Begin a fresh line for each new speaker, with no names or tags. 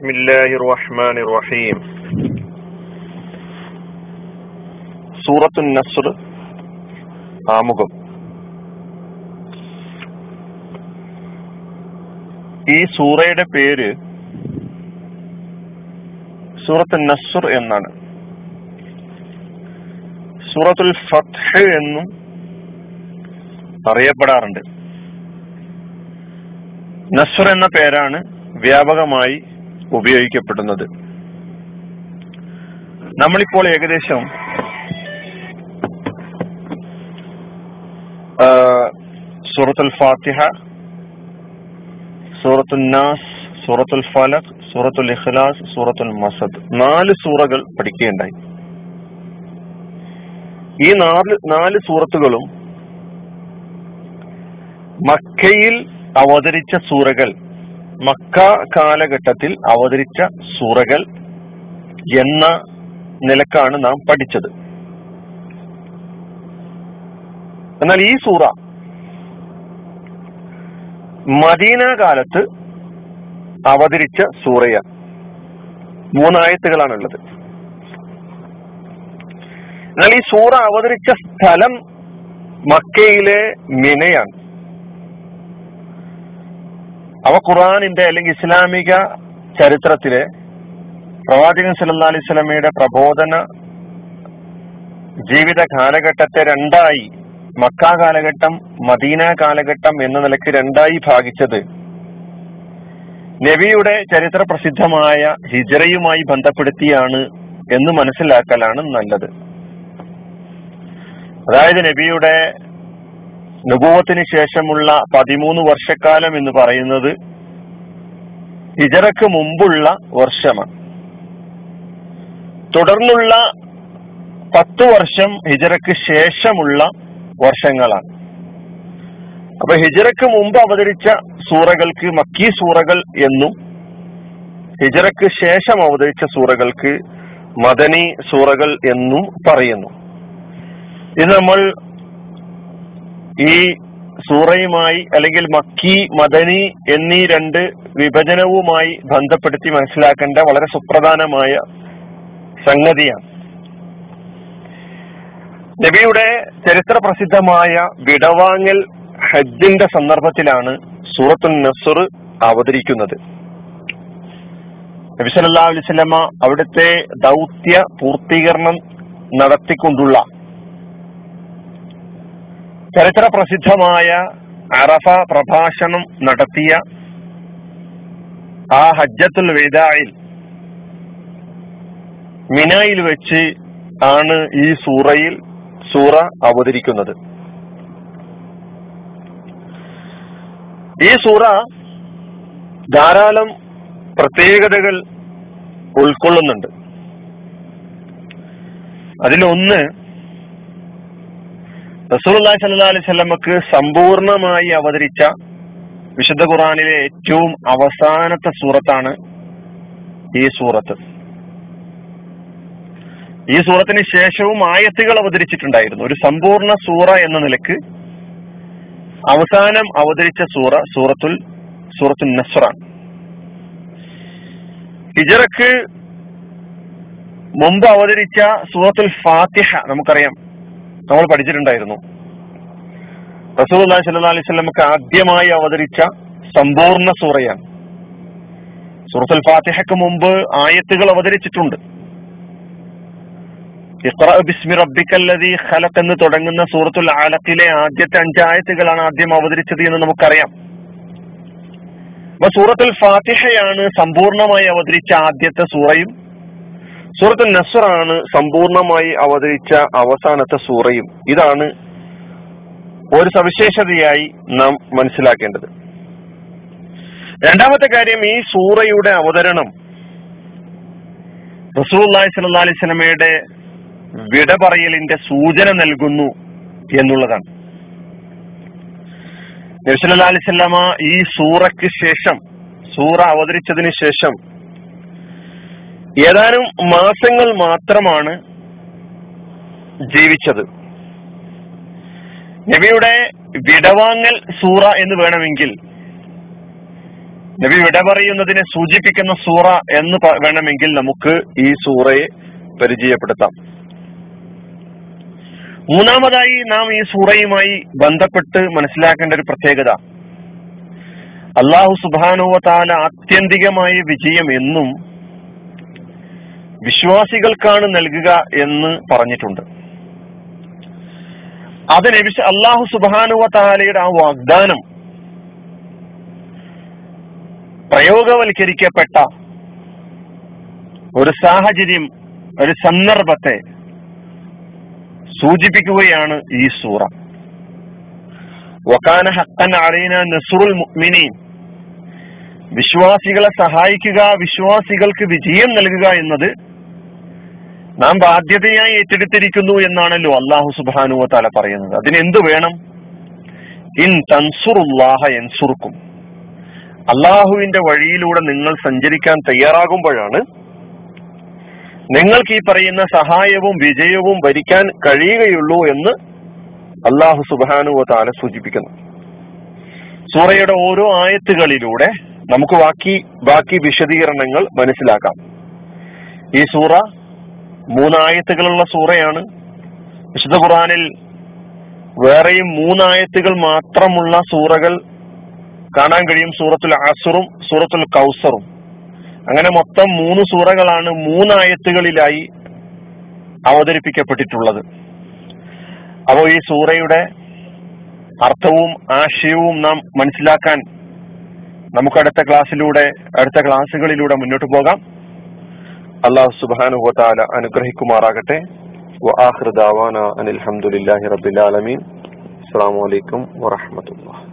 بسم الله الرحمن الرحيم സൂറത്തു നസ്ർ ആമുഖം ഈ സൂറയുടെ പേര് സൂറത്ത് നസ്ർ എന്നാണ് സൂറത്തുൽ ഫത്ഹ് എന്നും അറിയപ്പെടാറുണ്ട് നസ്ർ എന്ന പേരാണ് വ്യാപകമായി ഉപയോഗിക്കപ്പെടുന്നത്. നമ്മളിപ്പോൾ ഏകദേശം സൂറത്തുൽ ഫാത്തിഹ സൂറത്തുൽ നാസ് സൂറത്തുൽ ഫലഖ് സൂറത്തുൽ ഇഖ്ലാസ് സൂറത്തുൽ മസദ്. നാല് സൂറകൾ പഠിക്കുകയുണ്ടായി. ഈ നാല് നാല് സൂറത്തുകളും മക്കയിൽ അവതരിച്ച സൂറകൾ മക്ക കാലഘട്ടത്തിൽ അവതരിച്ച സൂറകൾ എന്ന നിലക്കാണ് നാം പഠിച്ചത്. എന്നാൽ ഈ സൂറ മദീന കാലത്ത് അവതരിച്ച സൂറയ മൂന്നായത്തുകളാണുള്ളത്. എന്നാൽ ഈ സൂറ അവതരിച്ച സ്ഥലം മക്കയിലെ മിനയാണ്. അവ ഖുറാനിന്റെ അല്ലെങ്കിൽ ഇസ്ലാമിക ചരിത്രത്തിലെ പ്രവാചകൻ സല്ലാ അലൈഹി സ്വലമയുടെ പ്രബോധന ജീവിത കാലഘട്ടത്തെ രണ്ടായി മക്ക കാലഘട്ടം മദീന കാലഘട്ടം എന്ന നിലയ്ക്ക് രണ്ടായി ഭാഗിച്ചത്. നബിയുടെ ചരിത്ര പ്രസിദ്ധമായ ഹിജറയുമായി ബന്ധപ്പെടുത്തിയാണ് എന്ന് മനസ്സിലാക്കലാണ് നല്ലത്. അതായത് നബിയുടെ നുപൂവത്തിന് ശേഷമുള്ള പതിമൂന്ന് വർഷക്കാലം എന്ന് പറയുന്നത് ഹിജറക്ക് മുമ്പുള്ള വർഷമാണ്. തുടർന്നുള്ള പത്ത് വർഷം ഹിജറക്ക് ശേഷമുള്ള വർഷങ്ങളാണ്. അപ്പൊ ഹിജറക്ക് മുമ്പ് അവതരിച്ച സൂറകൾക്ക് മക്കി സൂറകൾ എന്നും ഹിജറക്ക് ശേഷം അവതരിച്ച സൂറകൾക്ക് മദനി സൂറകൾ എന്നും പറയുന്നു. ഇത് നമ്മൾ ഈ സൂറയുമായി അല്ലെങ്കിൽ മക്കി മദനി എന്നീ രണ്ട് വിഭജനവുമായി ബന്ധപ്പെടുത്തി മനസ്സിലാക്കേണ്ട വളരെ സുപ്രധാനമായ സംഗതിയാണ്. നബിയുടെ ചരിത്ര പ്രസിദ്ധമായ വിടവാങ്ങൽ ഹജ്ജിന്റെ സന്ദർഭത്തിലാണ് സൂറത്തുൽ നസുർ അവതരിക്കുന്നത്. നബി സല്ലാ അവിടുത്തെ ദൗത്യ പൂർത്തീകരണം നടത്തിക്കൊണ്ടുള്ള ചരിത്ര പ്രസിദ്ധമായ അറഫ പ്രഭാഷണം നടത്തിയ ആ ഹജ്ജത്തുൽ വേദായിൽ മിനായിൽ വെച്ച് ആണ് ഈ സൂറയിൽ സൂറ അവതരിക്കുന്നത്. ഈ സൂറ ധാരാളം പ്രത്യേകതകൾ ഉൾക്കൊള്ളുന്നുണ്ട്. അതിലൊന്ന് റസൂലുള്ളാഹി സല്ലാ അലൈഹി സ്വലമക്ക് സമ്പൂർണമായി അവതരിച്ച വിശുദ്ധ ഖുറാനിലെ ഏറ്റവും അവസാനത്തെ സൂറത്താണ് ഈ സൂറത്ത്. ഈ സൂറത്തിന് ശേഷവും ആയത്തുകൾ അവതരിച്ചിട്ടുണ്ടായിരുന്നു. ഒരു സമ്പൂർണ സൂറ എന്ന നിലയ്ക്ക് അവസാനം അവതരിച്ച സൂറ സൂറത്തുൽ സൂറത്തുൽ നസ്റാൻ ഹിജറക്ക് മുമ്പ് അവതരിച്ച സൂറത്തുൽ ഫാത്തിഹ നമുക്കറിയാം. നമ്മൾ പഠിച്ചിട്ടുണ്ടായിരുന്നു. റസൂൽ സല്ലാ അലൈഹി സ്വലമക്ക് ആദ്യമായി അവതരിച്ച സമ്പൂർണ സൂറയാണ്. സൂറത്തുൽ ഫാത്തിഹക്ക് മുമ്പ് ആയത്തുകൾ അവതരിച്ചിട്ടുണ്ട്. ബിസ്മി റബ്ബിക്കല്ലതി ഖലഖ് എന്ന് തുടങ്ങുന്ന സൂറത്തുൽ ആലത്തിലെ ആദ്യത്തെ അഞ്ചായത്തുകളാണ് ആദ്യം അവതരിച്ചത് എന്ന് നമുക്കറിയാം. അപ്പൊ സൂറത്തുൽ ഫാത്തിഹയാണ് സമ്പൂർണമായി അവതരിച്ച ആദ്യത്തെ സൂറയും. സൂറത്തുൽ നസ്റാണ് സമ്പൂർണമായി അവതരിച്ച അവസാനത്തെ സൂറയും. ഇതാണ് ഒരു സവിശേഷതയായി നാം മനസ്സിലാക്കേണ്ടത്. രണ്ടാമത്തെ കാര്യം ഈ സൂറയുടെ അവതരണം. റസൂൽ സല്ലാ അലൈഹി സ്വലമയുടെ വിട പറയലിന്റെ സൂചന നൽകുന്നു എന്നുള്ളതാണ്. നബ്സല്ലാ അലിസ്വല്ലാമ ഈ സൂറയ്ക്ക് ശേഷം സൂറ അവതരിച്ചതിന് ശേഷം ഏതാനും മാസങ്ങൾ മാത്രമാണ് ജീവിച്ചത്. നബിയുടെ വിടവാങ്ങൽ സൂറ എന്ന് വേണമെങ്കിൽ നബി വിട പറയുന്നതിനെ സൂചിപ്പിക്കുന്ന സൂറ എന്ന് വേണമെങ്കിൽ നമുക്ക് ഈ സൂറയെ പരിചയപ്പെടുത്താം. മൂന്നാമതായി നാം ഈ സൂറയുമായി ബന്ധപ്പെട്ട് മനസ്സിലാക്കേണ്ട ഒരു പ്രത്യേകത. അള്ളാഹു സുബാനുവ താല ആത്യന്തികമായ വിജയം എന്നും വിശ്വാസികൾക്കാണ് നൽകുക എന്ന് പറഞ്ഞിട്ടുണ്ട്. അത് നബി അള്ളാഹു സുബാനുവ താലയുടെ ആ വാഗ്ദാനം പ്രയോഗവൽക്കരിക്കപ്പെട്ട ഒരു സാഹചര്യം ഒരു സന്ദർഭത്തെ സൂചിപ്പിക്കുകയാണ് ഈ സൂറ. വക്കാന ഹക്കൻ അലീന നസുറുൽ മുഅ്മിനീൻ. വിശ്വാസികളെ സഹായിക്കുക വിശ്വാസികൾക്ക് വിജയം നൽകുക എന്നത് നാം ബാധ്യതയായി ഏറ്റെടുത്തിരിക്കുന്നു എന്നാണല്ലോ അള്ളാഹു സുബാനുവ താല പറയുന്നത്. അതിന് എന്ത് വേണം? ഇൻ തൻസുറുല്ലാഹ എൻസുർക്കും അള്ളാഹുവിന്റെ വഴിയിലൂടെ നിങ്ങൾ സഞ്ചരിക്കാൻ തയ്യാറാകുമ്പോഴാണ് നിങ്ങൾക്ക് ഈ പറയുന്ന സഹായവും വിജയവും ഭരിക്കാൻ കഴിയുകയുള്ളൂ എന്ന് അള്ളാഹു സുബാനുവ താല സൂചിപ്പിക്കുന്നു. സൂറയുടെ ഓരോ ആയത്തുകളിലൂടെ നമുക്ക് ബാക്കി ബാക്കി വിശദീകരണങ്ങൾ മനസ്സിലാക്കാം. ഈ സൂറ മൂന്നായത്തുകളുള്ള സൂറയാണ്. വിശുദ്ധ ഖുറാനിൽ വേറെയും മൂന്നായത്തുകൾ മാത്രമുള്ള സൂറകൾ കാണാൻ കഴിയും. സൂറത്തുൽ അസുറും സൂറത്തുൽ കൗസറും. അങ്ങനെ മൊത്തം മൂന്ന് സൂറകളാണ് മൂന്നായത്തുകളിലായി അവതരിപ്പിക്കപ്പെട്ടിട്ടുള്ളത്. അപ്പോൾ ഈ സൂറയുടെ അർത്ഥവും ആശയവും നാം മനസ്സിലാക്കാൻ നമുക്ക് അടുത്ത ക്ലാസ്സിലൂടെ അടുത്ത ക്ലാസ്സുകളിലൂടെ മുന്നോട്ട് പോകാം. അള്ളാഹു സുബാനുഹോത്താല അനുഗ്രഹിക്കുമാറാകട്ടെ. അനിൽഹമുല്ലാഹി റബിലാലമീൻ അസ്സാം വലൈക്കും വാഹമത്തുള്ള